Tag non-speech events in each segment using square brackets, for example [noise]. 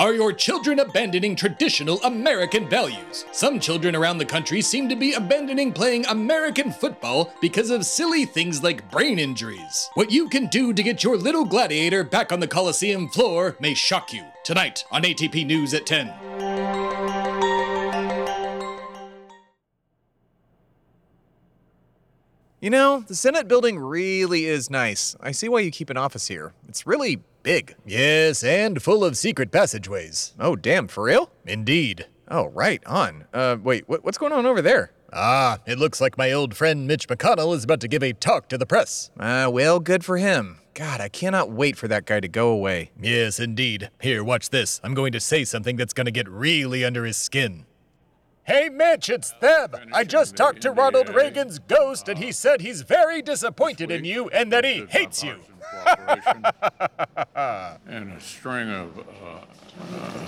Are your children abandoning traditional American values? Some children around the country seem to be abandoning playing American football because of silly things like brain injuries. What you can do to get your little gladiator back on the Coliseum floor may shock you. Tonight on ATP News at 10. You know, the Senate building really is nice. I see why you keep an office here. It's really big. Yes, and full of secret passageways. Oh, damn, for real? Indeed. Oh, right on. Uh, wait, what, what's going on over there? Ah, it looks like my old friend Mitch McConnell is about to give a talk to the press. Ah, uh, well, good for him. God, I cannot wait for that guy to go away. Yes, indeed. Here, watch this. I'm going to say something that's going to get really under his skin. Hey, Mitch, it's Theb. I just talked to Ronald Reagan's ghost, and he said he's very disappointed in you and that he hates you. [laughs] and a string of. Uh, uh,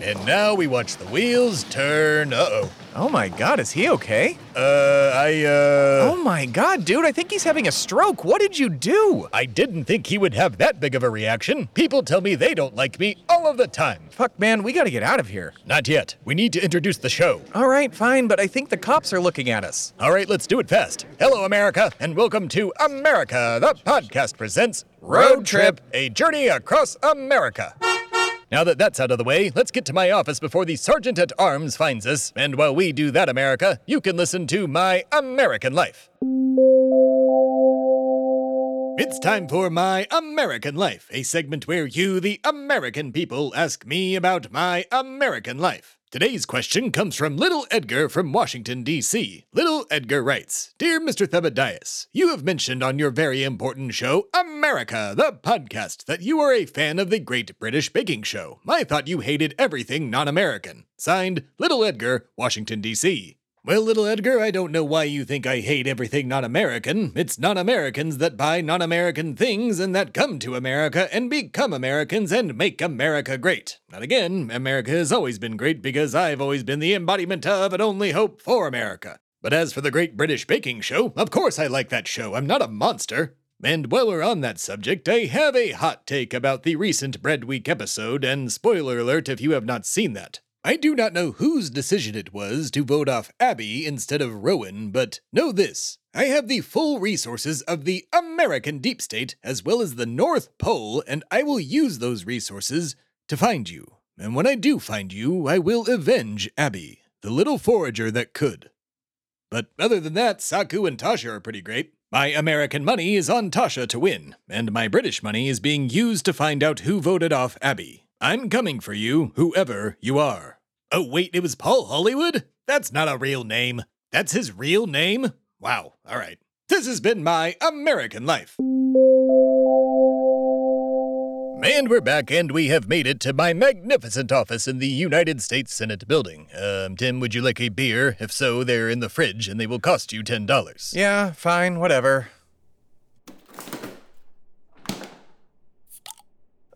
and now we watch the wheels turn. Uh oh. Oh my god, is he okay? Uh, I, uh. Oh my god, dude, I think he's having a stroke. What did you do? I didn't think he would have that big of a reaction. People tell me they don't like me all of the time. Fuck, man, we gotta get out of here. Not yet. We need to introduce the show. All right, fine, but I think the cops are looking at us. All right, let's do it fast. Hello, America, and welcome to America, the podcast presents Road Trip, a journey across America. Now that that's out of the way, let's get to my office before the Sergeant at Arms finds us. And while we do that, America, you can listen to My American Life. It's time for My American Life, a segment where you, the American people, ask me about my American life. Today's question comes from Little Edgar from Washington, D.C. Little Edgar writes Dear Mr. Thebadias, you have mentioned on your very important show, America, the podcast, that you are a fan of the Great British Baking Show. I thought you hated everything non American. Signed, Little Edgar, Washington, D.C. Well, little Edgar, I don't know why you think I hate everything non American. It's non Americans that buy non American things and that come to America and become Americans and make America great. Not again, America has always been great because I've always been the embodiment of and only hope for America. But as for the Great British Baking Show, of course I like that show. I'm not a monster. And while we're on that subject, I have a hot take about the recent Bread Week episode, and spoiler alert if you have not seen that. I do not know whose decision it was to vote off Abby instead of Rowan, but know this. I have the full resources of the American deep state as well as the North Pole, and I will use those resources to find you. And when I do find you, I will avenge Abby, the little forager that could. But other than that, Saku and Tasha are pretty great. My American money is on Tasha to win, and my British money is being used to find out who voted off Abby. I'm coming for you, whoever you are. Oh, wait, it was Paul Hollywood? That's not a real name. That's his real name? Wow, alright. This has been my American life. And we're back, and we have made it to my magnificent office in the United States Senate building. Um, Tim, would you like a beer? If so, they're in the fridge, and they will cost you $10. Yeah, fine, whatever.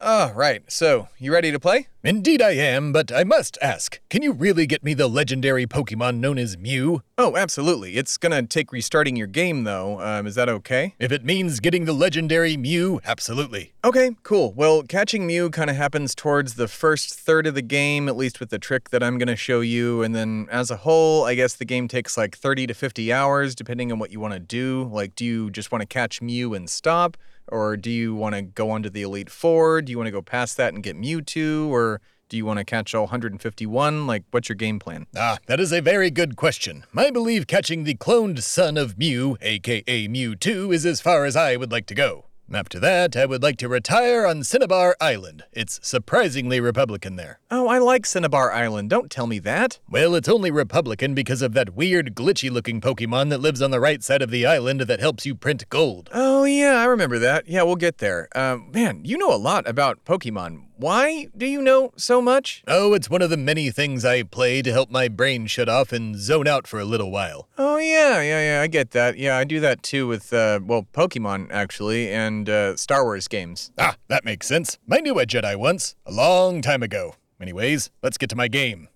Oh, right. So, you ready to play? Indeed I am, but I must ask, can you really get me the legendary Pokemon known as Mew? Oh, absolutely. It's gonna take restarting your game, though. Um, is that okay? If it means getting the legendary Mew, absolutely. Okay, cool. Well, catching Mew kind of happens towards the first third of the game, at least with the trick that I'm gonna show you, and then as a whole, I guess the game takes like 30 to 50 hours, depending on what you want to do. Like, do you just want to catch Mew and stop? Or do you want to go on to the Elite Four? Do you want to go past that and get Mewtwo? Or do you want to catch all 151? Like, what's your game plan? Ah, that is a very good question. I believe catching the cloned son of Mew, aka Mewtwo, is as far as I would like to go. After that, I would like to retire on Cinnabar Island. It's surprisingly Republican there. Oh, I like Cinnabar Island. Don't tell me that. Well, it's only Republican because of that weird, glitchy looking Pokemon that lives on the right side of the island that helps you print gold. Oh, yeah, I remember that. Yeah, we'll get there. Um, man, you know a lot about Pokemon. Why do you know so much? Oh, it's one of the many things I play to help my brain shut off and zone out for a little while. Oh, yeah, yeah, yeah, I get that. Yeah, I do that too with, uh, well, Pokemon, actually, and uh, Star Wars games. Ah, that makes sense. I knew a Jedi once, a long time ago. Anyways, let's get to my game.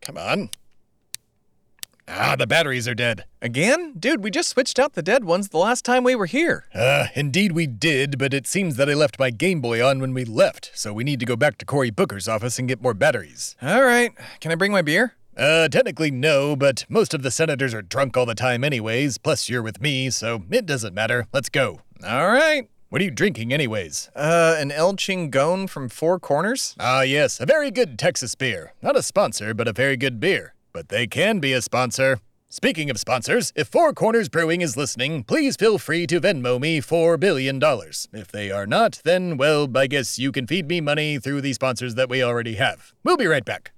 Come on. Ah, the batteries are dead. Again? Dude, we just switched out the dead ones the last time we were here. Uh, indeed we did, but it seems that I left my Game Boy on when we left, so we need to go back to Cory Booker's office and get more batteries. All right. Can I bring my beer? Uh, technically no, but most of the senators are drunk all the time anyways, plus you're with me, so it doesn't matter. Let's go. All right. What are you drinking anyways? Uh, an El Chingon from Four Corners? Ah, yes, a very good Texas beer. Not a sponsor, but a very good beer. But they can be a sponsor. Speaking of sponsors, if Four Corners Brewing is listening, please feel free to Venmo me $4 billion. If they are not, then, well, I guess you can feed me money through the sponsors that we already have. We'll be right back.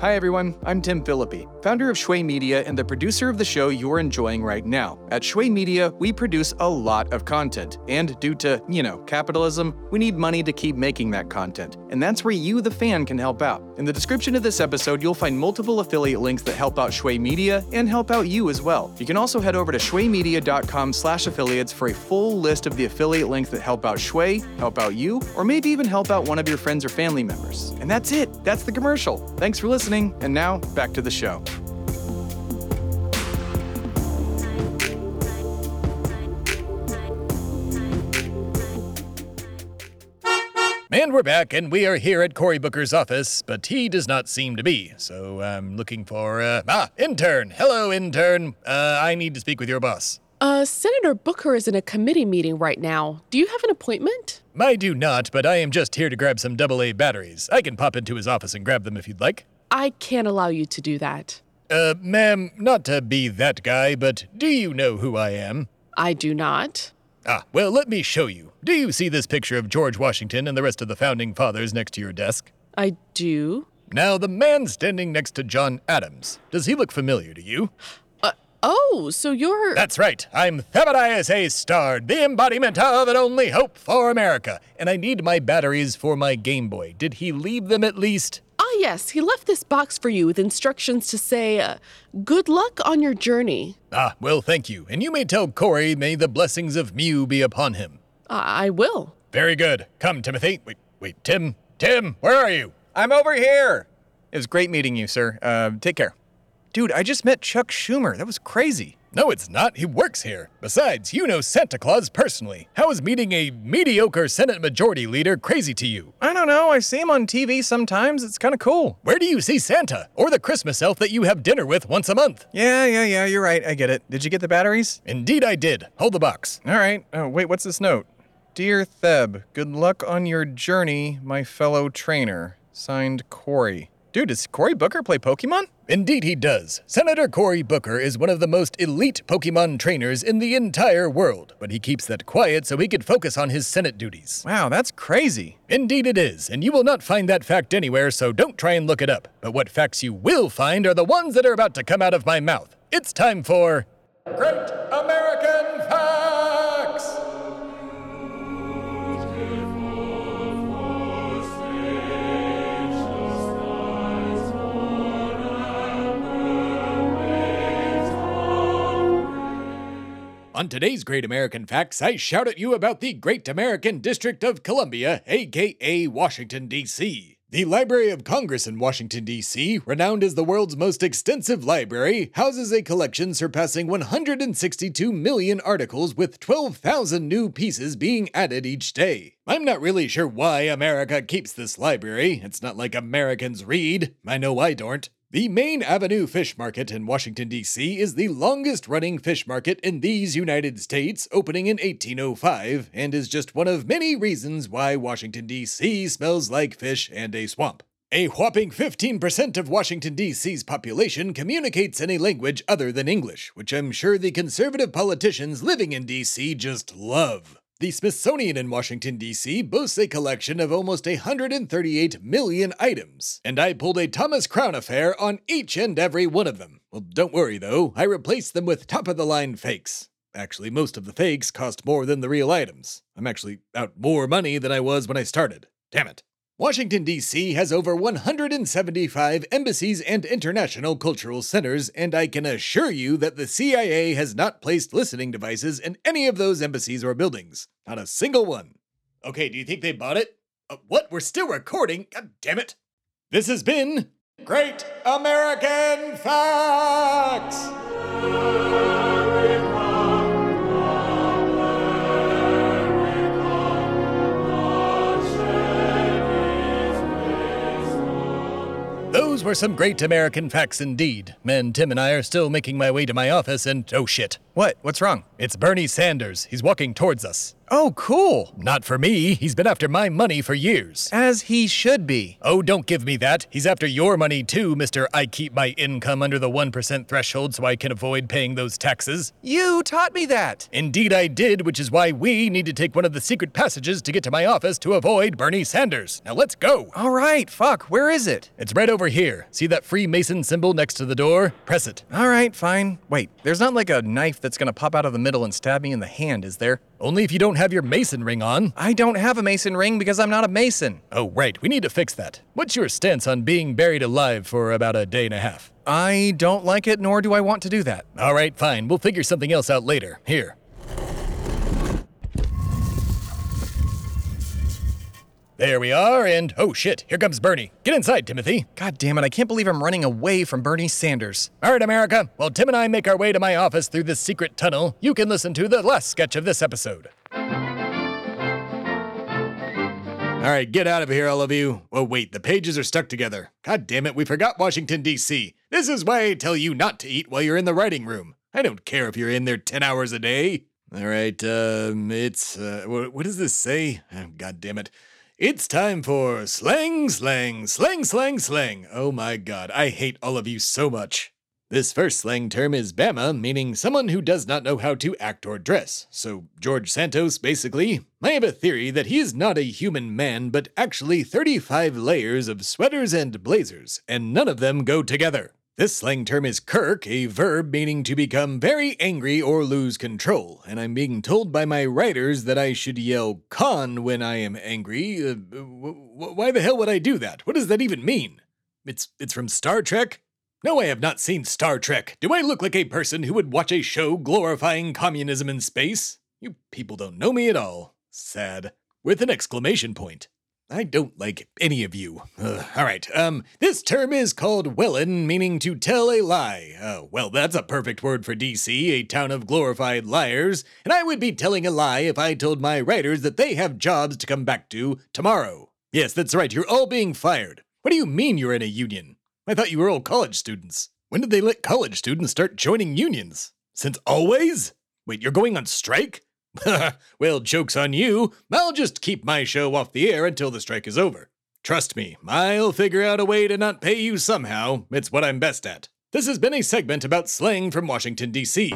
Hi everyone, I'm Tim Phillippe, founder of Shway Media and the producer of the show you're enjoying right now. At Shway Media, we produce a lot of content, and due to, you know, capitalism, we need money to keep making that content. And that's where you, the fan, can help out. In the description of this episode, you'll find multiple affiliate links that help out Shway Media and help out you as well. You can also head over to shwaymedia.com slash affiliates for a full list of the affiliate links that help out Shway, help out you, or maybe even help out one of your friends or family members. And that's it. That's the commercial. Thanks for listening. And now, back to the show. And we're back, and we are here at Cory Booker's office, but he does not seem to be. So I'm looking for, uh, ah, intern. Hello, intern. Uh, I need to speak with your boss. Uh, Senator Booker is in a committee meeting right now. Do you have an appointment? I do not, but I am just here to grab some AA batteries. I can pop into his office and grab them if you'd like. I can't allow you to do that. Uh, ma'am, not to be that guy, but do you know who I am? I do not. Ah, well, let me show you. Do you see this picture of George Washington and the rest of the founding fathers next to your desk? I do. Now, the man standing next to John Adams, does he look familiar to you? Uh, oh, so you're. That's right. I'm Thebadias A. Stard, the embodiment of and only hope for America. And I need my batteries for my Game Boy. Did he leave them at least? Ah, yes, he left this box for you with instructions to say, uh, good luck on your journey. Ah, well, thank you. And you may tell Cory, may the blessings of Mew be upon him. I, I will. Very good. Come, Timothy. Wait, wait, Tim. Tim, where are you? I'm over here. It was great meeting you, sir. Uh, take care. Dude, I just met Chuck Schumer. That was crazy. No, it's not. He works here. Besides, you know Santa Claus personally. How is meeting a mediocre Senate Majority Leader crazy to you? I don't know. I see him on TV sometimes. It's kind of cool. Where do you see Santa? Or the Christmas elf that you have dinner with once a month? Yeah, yeah, yeah. You're right. I get it. Did you get the batteries? Indeed, I did. Hold the box. All right. Oh, wait, what's this note? Dear Theb, good luck on your journey, my fellow trainer. Signed, Cory. Dude, does Cory Booker play Pokemon? Indeed, he does. Senator Cory Booker is one of the most elite Pokemon trainers in the entire world, but he keeps that quiet so he could focus on his Senate duties. Wow, that's crazy. Indeed, it is, and you will not find that fact anywhere, so don't try and look it up. But what facts you will find are the ones that are about to come out of my mouth. It's time for. Great On today's Great American Facts, I shout at you about the Great American District of Columbia, aka Washington, D.C. The Library of Congress in Washington, D.C., renowned as the world's most extensive library, houses a collection surpassing 162 million articles with 12,000 new pieces being added each day. I'm not really sure why America keeps this library. It's not like Americans read. I know I don't. The Main Avenue Fish Market in Washington, D.C. is the longest running fish market in these United States, opening in 1805, and is just one of many reasons why Washington, D.C. smells like fish and a swamp. A whopping 15% of Washington, D.C.'s population communicates in a language other than English, which I'm sure the conservative politicians living in D.C. just love. The Smithsonian in Washington, D.C. boasts a collection of almost 138 million items, and I pulled a Thomas Crown affair on each and every one of them. Well, don't worry though, I replaced them with top of the line fakes. Actually, most of the fakes cost more than the real items. I'm actually out more money than I was when I started. Damn it. Washington, D.C. has over 175 embassies and international cultural centers, and I can assure you that the CIA has not placed listening devices in any of those embassies or buildings. Not a single one. Okay, do you think they bought it? Uh, what? We're still recording? God damn it. This has been Great American Facts! Were some great American facts indeed. And Tim and I are still making my way to my office, and oh shit. What? What's wrong? It's Bernie Sanders. He's walking towards us. Oh, cool. Not for me. He's been after my money for years. As he should be. Oh, don't give me that. He's after your money too, Mr. I keep my income under the 1% threshold so I can avoid paying those taxes. You taught me that. Indeed, I did, which is why we need to take one of the secret passages to get to my office to avoid Bernie Sanders. Now let's go. All right, fuck. Where is it? It's right over here. See that Freemason symbol next to the door? Press it. All right, fine. Wait, there's not like a knife that's gonna pop out of the middle and stab me in the hand, is there? Only if you don't have your Mason ring on. I don't have a mason ring because I'm not a mason. Oh, right. We need to fix that. What's your stance on being buried alive for about a day and a half? I don't like it, nor do I want to do that. All right, fine. We'll figure something else out later. Here. There we are, and oh shit, here comes Bernie. Get inside, Timothy. God damn it, I can't believe I'm running away from Bernie Sanders. All right, America. While Tim and I make our way to my office through this secret tunnel, you can listen to the last sketch of this episode. All right, get out of here, all of you. Oh, wait, the pages are stuck together. God damn it, we forgot Washington, D.C. This is why I tell you not to eat while you're in the writing room. I don't care if you're in there 10 hours a day. All right, um, it's, uh, wh- what does this say? Oh, God damn it. It's time for slang, slang, slang, slang, slang. Oh my god, I hate all of you so much. This first slang term is Bama, meaning someone who does not know how to act or dress. So, George Santos, basically. I have a theory that he is not a human man, but actually 35 layers of sweaters and blazers, and none of them go together. This slang term is kirk, a verb meaning to become very angry or lose control, and I'm being told by my writers that I should yell Khan when I am angry. Uh, why the hell would I do that? What does that even mean? It's it's from Star Trek? No, I have not seen Star Trek. Do I look like a person who would watch a show glorifying communism in space? You people don't know me at all. Sad. With an exclamation point. I don't like any of you. Ugh, all right, um, this term is called wellin, meaning to tell a lie. Uh, well, that's a perfect word for DC, a town of glorified liars, and I would be telling a lie if I told my writers that they have jobs to come back to tomorrow. Yes, that's right, you're all being fired. What do you mean you're in a union? I thought you were all college students. When did they let college students start joining unions? Since always? Wait, you're going on strike? [laughs] well, joke's on you. I'll just keep my show off the air until the strike is over. Trust me, I'll figure out a way to not pay you somehow. It's what I'm best at. This has been a segment about slang from Washington, D.C.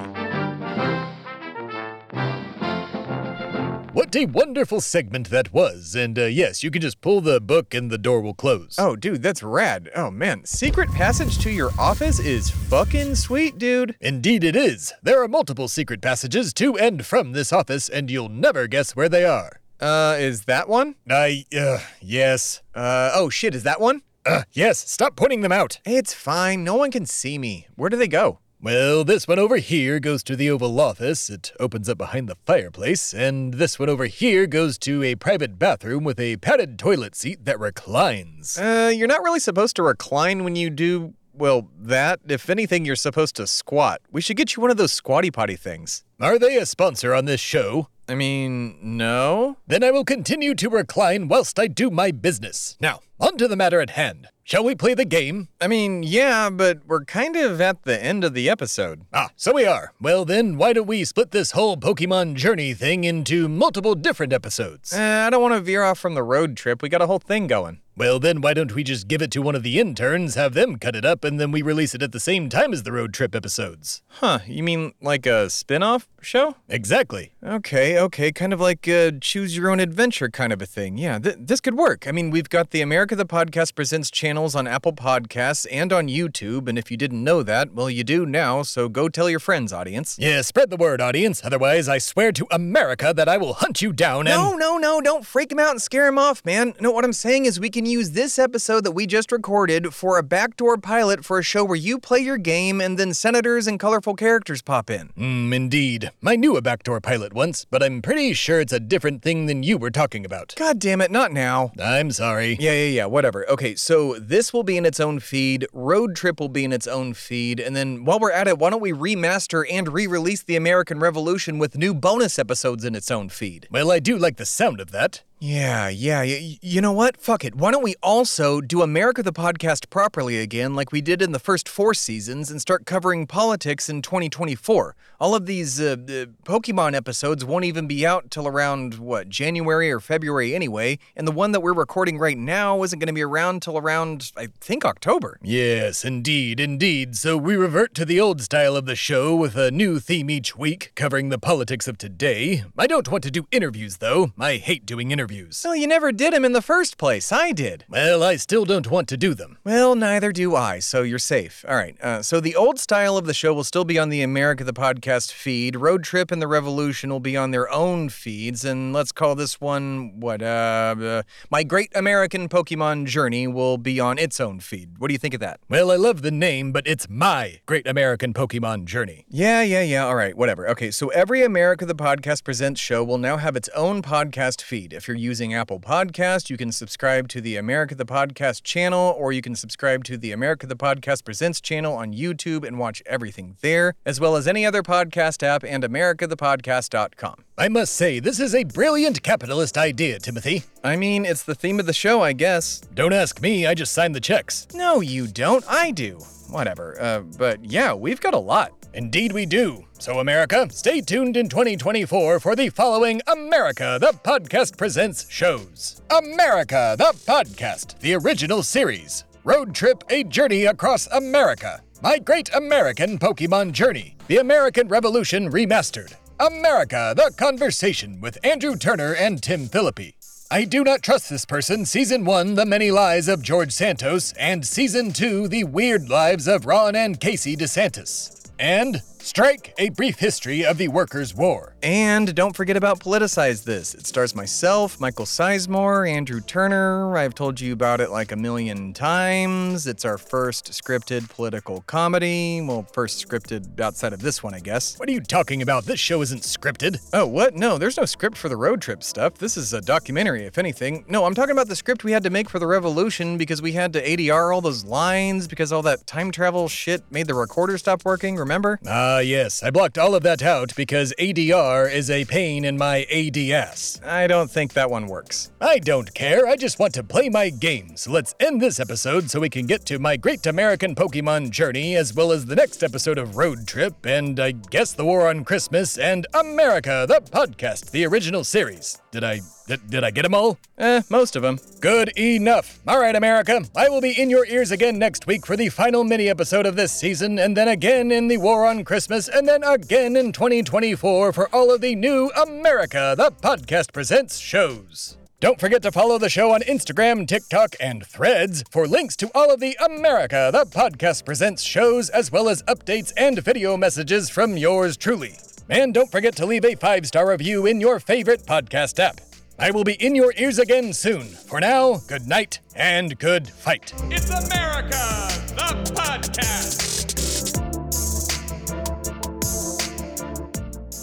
What a wonderful segment that was. And uh, yes, you can just pull the book and the door will close. Oh, dude, that's rad. Oh, man. Secret passage to your office is fucking sweet, dude. Indeed, it is. There are multiple secret passages to and from this office, and you'll never guess where they are. Uh, is that one? I, uh, yes. Uh, oh shit, is that one? Uh, yes, stop pointing them out. It's fine. No one can see me. Where do they go? Well, this one over here goes to the Oval Office. It opens up behind the fireplace. And this one over here goes to a private bathroom with a padded toilet seat that reclines. Uh, you're not really supposed to recline when you do, well, that. If anything, you're supposed to squat. We should get you one of those squatty potty things. Are they a sponsor on this show? I mean, no? Then I will continue to recline whilst I do my business. Now, on to the matter at hand. Shall we play the game? I mean, yeah, but we're kind of at the end of the episode. Ah, so we are. Well, then, why don't we split this whole Pokemon journey thing into multiple different episodes? Uh, I don't want to veer off from the road trip. We got a whole thing going. Well, then, why don't we just give it to one of the interns, have them cut it up, and then we release it at the same time as the road trip episodes? Huh, you mean like a spin off show? Exactly. Okay, okay, kind of like a choose your own adventure kind of a thing. Yeah, th- this could work. I mean, we've got the America the Podcast Presents channels on Apple Podcasts and on YouTube, and if you didn't know that, well, you do now, so go tell your friends, audience. Yeah, spread the word, audience. Otherwise, I swear to America that I will hunt you down and. No, no, no, don't freak him out and scare him off, man. No, what I'm saying is we can use this episode that we just recorded for a backdoor pilot for a show where you play your game and then senators and colorful characters pop in. Hmm, indeed. I knew a backdoor pilot once, but I'm pretty sure it's a different thing than you were talking about. God damn it, not now. I'm sorry. Yeah, yeah, yeah, whatever. Okay, so this will be in its own feed, Road Trip will be in its own feed, and then while we're at it, why don't we remaster and re release The American Revolution with new bonus episodes in its own feed? Well, I do like the sound of that. Yeah, yeah. Y- you know what? Fuck it. Why don't we also do America the Podcast properly again, like we did in the first four seasons, and start covering politics in 2024? All of these uh, uh, Pokemon episodes won't even be out till around, what, January or February anyway, and the one that we're recording right now isn't going to be around till around, I think, October. Yes, indeed, indeed. So we revert to the old style of the show with a new theme each week, covering the politics of today. I don't want to do interviews, though. I hate doing interviews. Well, you never did them in the first place. I did. Well, I still don't want to do them. Well, neither do I, so you're safe. All right, uh, so the old style of the show will still be on the America the Podcast feed. Road Trip and The Revolution will be on their own feeds, and let's call this one, what, uh, uh, My Great American Pokemon Journey will be on its own feed. What do you think of that? Well, I love the name, but it's my Great American Pokemon Journey. Yeah, yeah, yeah. All right, whatever. Okay, so every America the Podcast Presents show will now have its own podcast feed. If you're using Apple Podcast, you can subscribe to the America the Podcast channel, or you can subscribe to the America the Podcast Presents channel on YouTube and watch everything there, as well as any other podcast app and AmericaThePodcast.com. I must say, this is a brilliant capitalist idea, Timothy. I mean, it's the theme of the show, I guess. Don't ask me, I just signed the checks. No, you don't. I do. Whatever. Uh, but yeah, we've got a lot. Indeed, we do. So, America, stay tuned in 2024 for the following America the Podcast Presents shows America the Podcast, the original series, Road Trip A Journey Across America, My Great American Pokemon Journey, The American Revolution Remastered, America the Conversation with Andrew Turner and Tim Phillippe. I Do Not Trust This Person, Season 1, The Many Lies of George Santos, and Season 2, The Weird Lives of Ron and Casey DeSantis. And Strike, a brief history of the Workers' War. And don't forget about Politicize This. It stars myself, Michael Sizemore, Andrew Turner. I've told you about it like a million times. It's our first scripted political comedy. Well, first scripted outside of this one, I guess. What are you talking about? This show isn't scripted. Oh, what? No, there's no script for the road trip stuff. This is a documentary, if anything. No, I'm talking about the script we had to make for the Revolution because we had to ADR all those lines because all that time travel shit made the recorder stop working, remember? Uh, Ah, uh, yes. I blocked all of that out because ADR is a pain in my ADS. I don't think that one works. I don't care. I just want to play my games. Let's end this episode so we can get to my Great American Pokemon Journey, as well as the next episode of Road Trip, and I guess the War on Christmas, and America, the podcast, the original series. Did I did, did I get them all? Eh, most of them. Good enough. All right, America. I will be in your ears again next week for the final mini episode of this season, and then again in the War on Christmas, and then again in 2024 for all of the new America, the podcast presents shows. Don't forget to follow the show on Instagram, TikTok, and Threads for links to all of the America, the podcast presents shows, as well as updates and video messages from yours truly. And don't forget to leave a five star review in your favorite podcast app. I will be in your ears again soon. For now, good night and good fight. It's America, the podcast.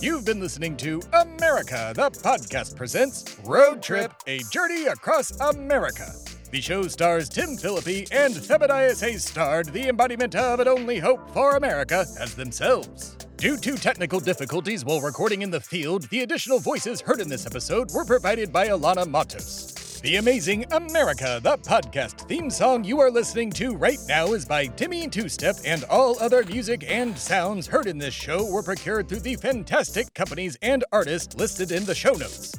You've been listening to America, the podcast presents Road Trip, a journey across America. The show stars Tim Phillippe and Thebadias A. Stard the embodiment of an only hope for America as themselves. Due to technical difficulties while recording in the field, the additional voices heard in this episode were provided by Alana Matos. The amazing America, the podcast theme song you are listening to right now is by Timmy Two Step, and all other music and sounds heard in this show were procured through the fantastic companies and artists listed in the show notes.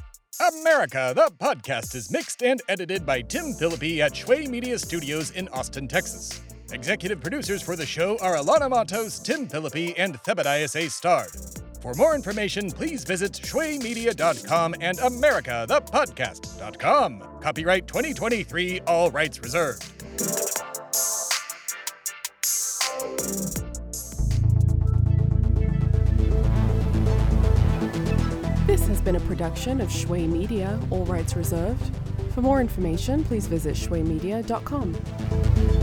America, the podcast is mixed and edited by Tim Phillippe at Shway Media Studios in Austin, Texas. Executive producers for the show are Alana Matos, Tim Phillippe, and Thebadias A. Stard. For more information, please visit shwaymedia.com and americathepodcast.com. Copyright 2023, all rights reserved. This has been a production of Shway Media, all rights reserved. For more information, please visit shwaymedia.com.